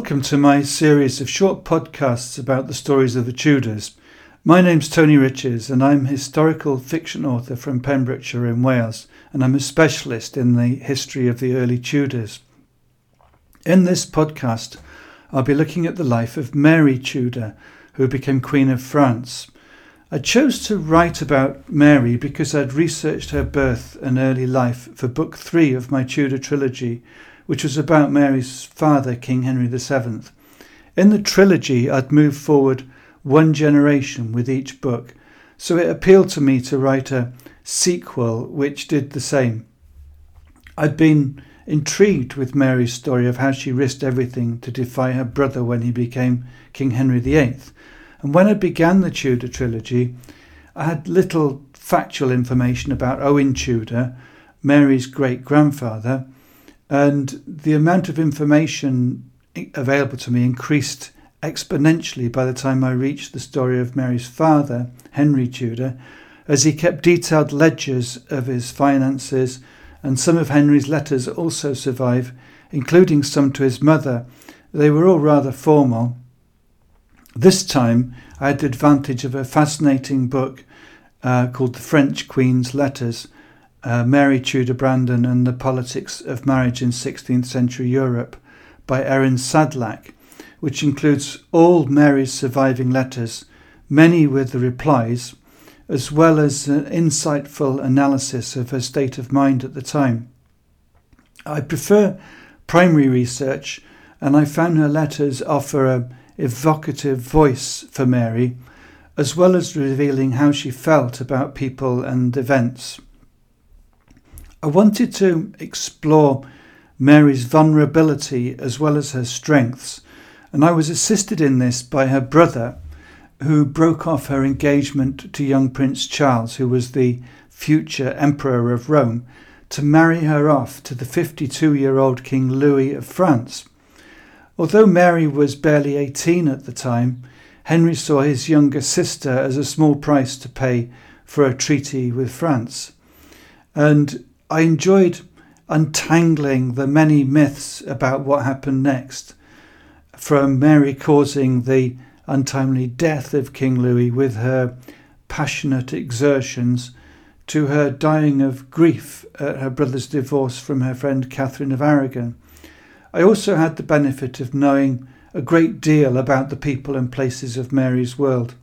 Welcome to my series of short podcasts about the stories of the Tudors. My name's Tony Riches, and I'm historical fiction author from Pembrokeshire in Wales, and I'm a specialist in the history of the early Tudors. In this podcast, I'll be looking at the life of Mary Tudor, who became Queen of France. I chose to write about Mary because I'd researched her birth and early life for book three of my Tudor trilogy, which was about Mary's father, King Henry VII. In the trilogy, I'd moved forward one generation with each book, so it appealed to me to write a sequel which did the same. I'd been intrigued with Mary's story of how she risked everything to defy her brother when he became King Henry VIII. And when I began the Tudor trilogy, I had little factual information about Owen Tudor, Mary's great grandfather, and the amount of information available to me increased exponentially by the time I reached the story of Mary's father, Henry Tudor, as he kept detailed ledgers of his finances, and some of Henry's letters also survive, including some to his mother. They were all rather formal. This time I had the advantage of a fascinating book uh, called The French Queen's Letters, uh, Mary Tudor Brandon and the Politics of Marriage in 16th Century Europe by Erin Sadlack, which includes all Mary's surviving letters, many with the replies, as well as an insightful analysis of her state of mind at the time. I prefer primary research, and I found her letters offer a evocative voice for Mary, as well as revealing how she felt about people and events. I wanted to explore Mary's vulnerability as well as her strengths, and I was assisted in this by her brother, who broke off her engagement to young Prince Charles, who was the future Emperor of Rome, to marry her off to the 52 year old King Louis of France. Although Mary was barely 18 at the time, Henry saw his younger sister as a small price to pay for a treaty with France. And I enjoyed untangling the many myths about what happened next, from Mary causing the untimely death of King Louis with her passionate exertions to her dying of grief at her brother's divorce from her friend Catherine of Aragon. I also had the benefit of knowing a great deal about the people and places of Mary's world.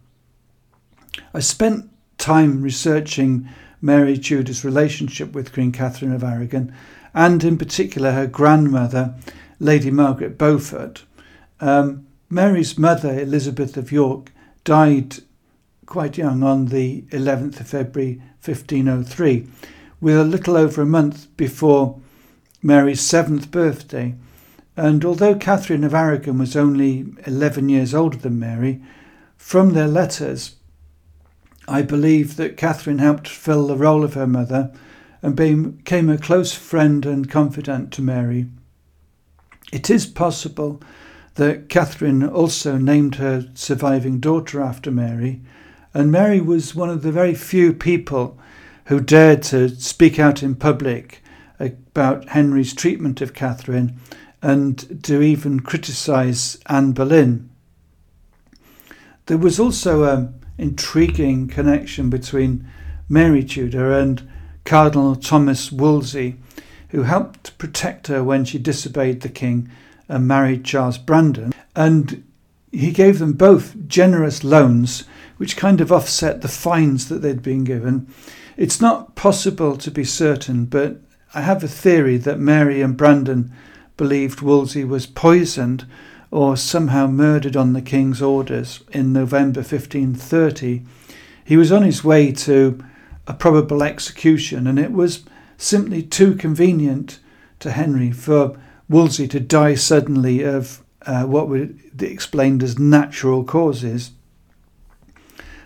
I spent time researching Mary Tudor's relationship with Queen Catherine of Aragon, and in particular her grandmother, Lady Margaret Beaufort. Um, Mary's mother, Elizabeth of York, died quite young on the 11th of February 1503, with a little over a month before Mary's seventh birthday. And although Catherine of Aragon was only 11 years older than Mary, from their letters, I believe that Catherine helped fill the role of her mother and became a close friend and confidant to Mary. It is possible that Catherine also named her surviving daughter after Mary, and Mary was one of the very few people who dared to speak out in public about Henry's treatment of Catherine and to even criticise Anne Boleyn. There was also a intriguing connection between Mary Tudor and Cardinal Thomas Wolsey, who helped protect her when she disobeyed the king and married Charles Brandon. And he gave them both generous loans, which kind of offset the fines that they'd been given. It's not possible to be certain, but I have a theory that Mary and Brandon believed Wolsey was poisoned or somehow murdered on the king's orders in November 1530, he was on his way to a probable execution, and it was simply too convenient to Henry for Wolsey to die suddenly of uh, what would be explained as natural causes.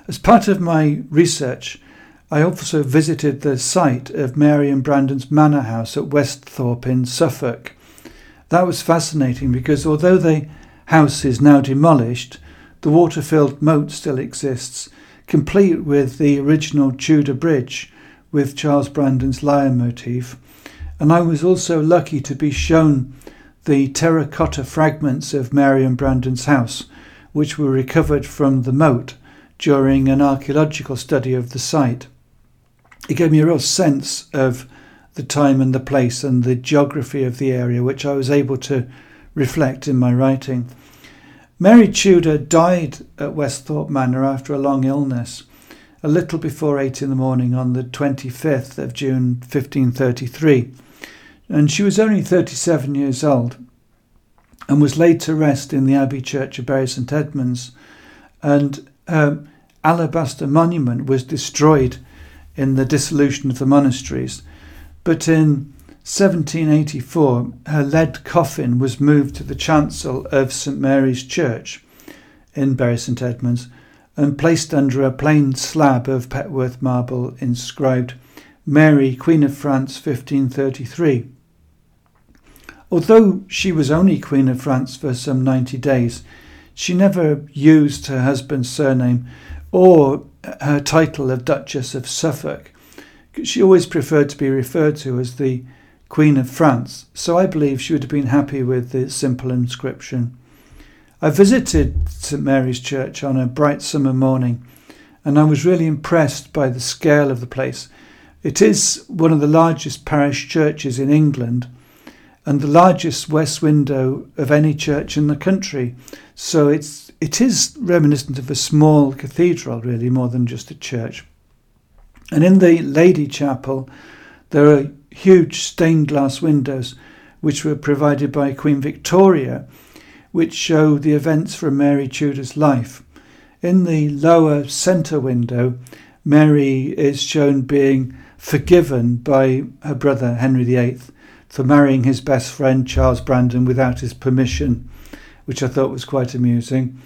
As part of my research, I also visited the site of Mary and Brandon's manor house at Westhorpe in Suffolk, that was fascinating because although the house is now demolished, the water filled moat still exists, complete with the original Tudor bridge with Charles Brandon's lion motif. And I was also lucky to be shown the terracotta fragments of Mary and Brandon's house, which were recovered from the moat during an archaeological study of the site. It gave me a real sense of the time and the place and the geography of the area, which I was able to reflect in my writing. Mary Tudor died at Westhorpe Manor after a long illness, a little before eight in the morning on the 25th of June 1533, and she was only 37 years old and was laid to rest in the Abbey Church of Bury St Edmunds, and her alabaster monument was destroyed in the dissolution of the monasteries. But in 1784, her lead coffin was moved to the chancel of St Mary's Church in Bury St Edmunds and placed under a plain slab of Petworth marble inscribed Mary, Queen of France, 1533. Although she was only Queen of France for some 90 days, she never used her husband's surname or her title of Duchess of Suffolk. She always preferred to be referred to as the Queen of France, so I believe she would have been happy with the simple inscription. I visited St Mary's Church on a bright summer morning, and I was really impressed by the scale of the place. It is one of the largest parish churches in England and the largest west window of any church in the country. So it's it is reminiscent of a small cathedral, really, more than just a church. And in the Lady Chapel, there are huge stained glass windows which were provided by Queen Victoria, which show the events from Mary Tudor's life. In the lower centre window, Mary is shown being forgiven by her brother Henry VIII for marrying his best friend Charles Brandon without his permission, which I thought was quite amusing.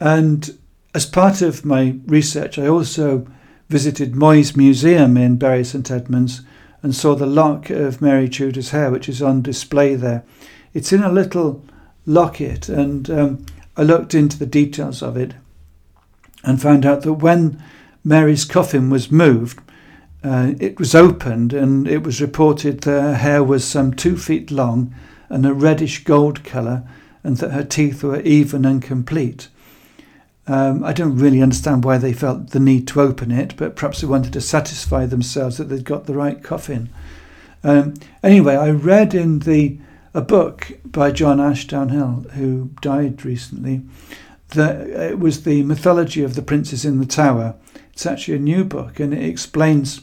And as part of my research, I also visited Moyse's Museum in Bury St Edmunds and saw the lock of Mary Tudor's hair, which is on display there. It's in a little locket, and um, I looked into the details of it and found out that when Mary's coffin was moved, uh, it was opened and it was reported that her hair was some two feet long and a reddish gold colour, and that her teeth were even and complete. Um, I don't really understand why they felt the need to open it, but perhaps they wanted to satisfy themselves that they'd got the right coffin. Um, anyway, I read in the a book by John Ashdown Hill, who died recently, that it was the mythology of the princes in the tower. It's actually a new book, and it explains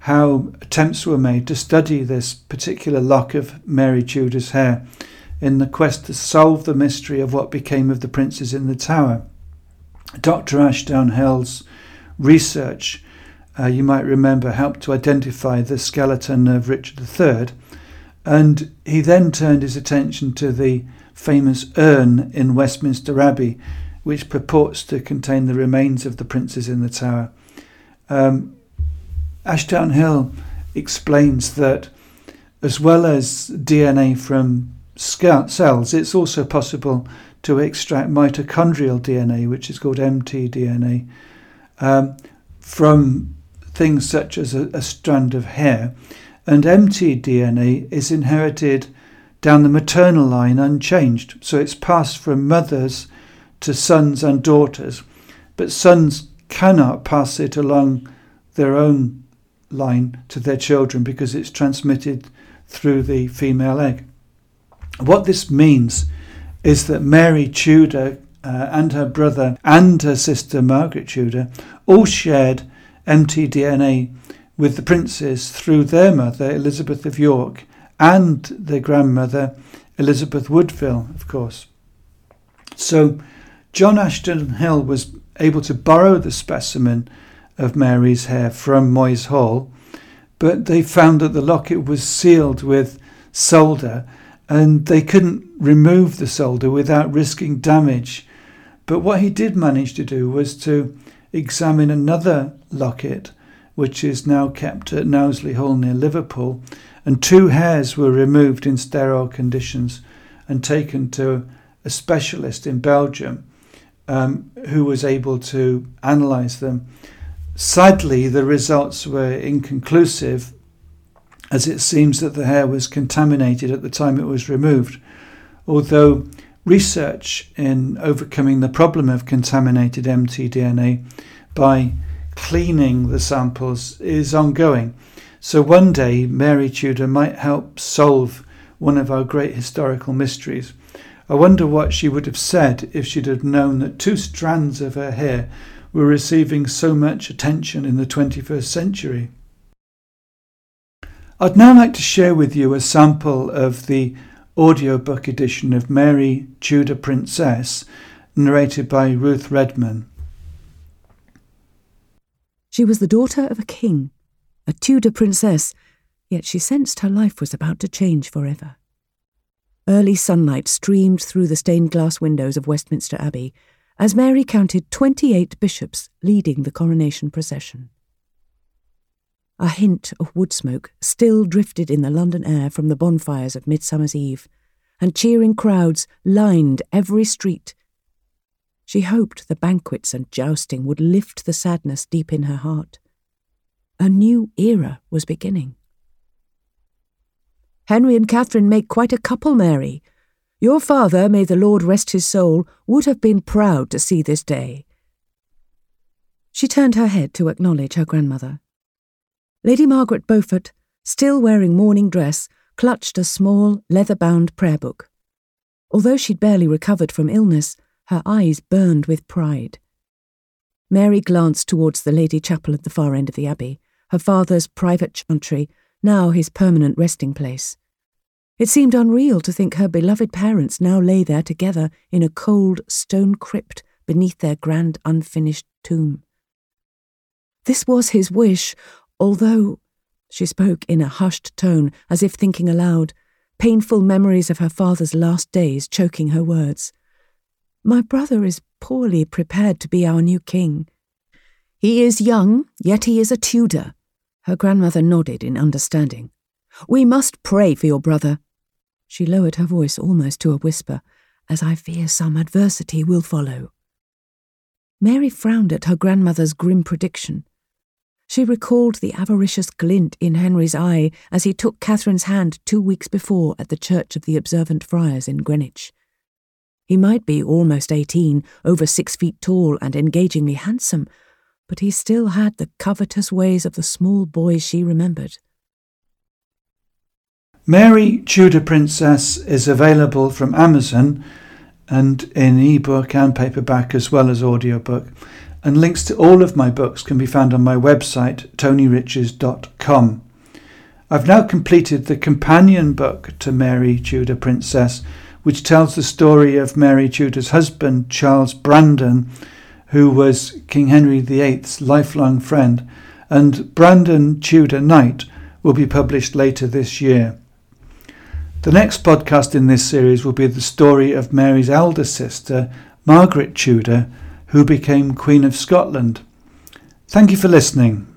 how attempts were made to study this particular lock of Mary Tudor's hair in the quest to solve the mystery of what became of the princes in the tower. Dr. Ashdown Hill's research, uh, you might remember, helped to identify the skeleton of Richard III, and he then turned his attention to the famous urn in Westminster Abbey, which purports to contain the remains of the princes in the tower. Um, Ashdown Hill explains that as well as DNA from cells, it's also possible to extract mitochondrial DNA, which is called mtDNA, um, from things such as a, a strand of hair. And mtDNA is inherited down the maternal line unchanged. So it's passed from mothers to sons and daughters. But sons cannot pass it along their own line to their children because it's transmitted through the female egg. What this means is that Mary Tudor uh, and her brother and her sister Margaret Tudor all shared mtDNA with the princes through their mother Elizabeth of York and their grandmother Elizabeth Woodville, of course. So John Ashdown Hill was able to borrow the specimen of Mary's hair from Moyse's Hall, but they found that the locket was sealed with solder and they couldn't remove the solder without risking damage. But what he did manage to do was to examine another locket, which is now kept at Knowsley Hall near Liverpool, and two hairs were removed in sterile conditions and taken to a specialist in Belgium um, who was able to analyze them. Sadly, the results were inconclusive as it seems that the hair was contaminated at the time it was removed. although research in overcoming the problem of contaminated mtDNA by cleaning the samples is ongoing. So one day, Mary Tudor might help solve one of our great historical mysteries. I wonder what she would have said if she'd have known that two strands of her hair were receiving so much attention in the 21st century. I'd now like to share with you a sample of the audiobook edition of Mary Tudor Princess, narrated by Ruth Redman. She was the daughter of a king, a Tudor princess, yet she sensed her life was about to change forever. Early sunlight streamed through the stained glass windows of Westminster Abbey as Mary counted twenty eight bishops leading the coronation procession. A hint of wood smoke still drifted in the London air from the bonfires of Midsummer's Eve, and cheering crowds lined every street. She hoped the banquets and jousting would lift the sadness deep in her heart. A new era was beginning. Henry and Catherine make quite a couple, Mary. Your father, may the Lord rest his soul, would have been proud to see this day. She turned her head to acknowledge her grandmother. Lady Margaret Beaufort, still wearing mourning dress, clutched a small, leather bound prayer book. Although she'd barely recovered from illness, her eyes burned with pride. Mary glanced towards the Lady Chapel at the far end of the Abbey, her father's private chantry, now his permanent resting place. It seemed unreal to think her beloved parents now lay there together in a cold stone crypt beneath their grand unfinished tomb. This was his wish, Although, she spoke in a hushed tone, as if thinking aloud, painful memories of her father's last days choking her words. My brother is poorly prepared to be our new king. He is young, yet he is a Tudor. Her grandmother nodded in understanding. We must pray for your brother. She lowered her voice almost to a whisper, as I fear some adversity will follow. Mary frowned at her grandmother's grim prediction. She recalled the avaricious glint in Henry's eye as he took Catherine's hand two weeks before at the Church of the Observant Friars in Greenwich. He might be almost eighteen, over six feet tall, and engagingly handsome, but he still had the covetous ways of the small boys she remembered. Mary Tudor Princess is available from Amazon and in ebook and paperback as well as audiobook and links to all of my books can be found on my website, tonyriches.com. I've now completed the companion book to Mary Tudor Princess, which tells the story of Mary Tudor's husband, Charles Brandon, who was King Henry VIII's lifelong friend, and Brandon Tudor Knight will be published later this year. The next podcast in this series will be the story of Mary's elder sister, Margaret Tudor, who became Queen of Scotland. Thank you for listening.